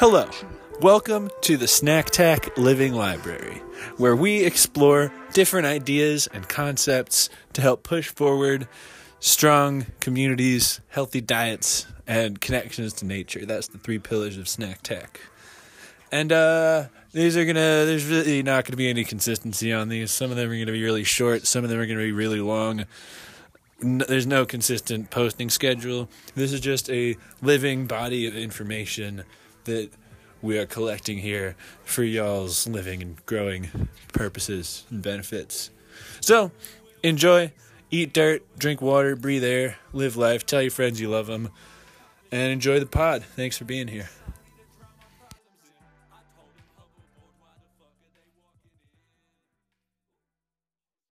Hello. Welcome to the Snack Tack Living Library, where we explore different ideas and concepts to help push forward strong communities, healthy diets, and connections to nature. That's the three pillars of Snack Tack. And uh, these are gonna. There's really not gonna be any consistency on these. Some of them are gonna be really short. Some of them are gonna be really long. N- there's no consistent posting schedule. This is just a living body of information that we are collecting here for y'all's living and growing purposes and benefits. So, enjoy, eat dirt, drink water, breathe air, live life, tell your friends you love them, and enjoy the pod. Thanks for being here.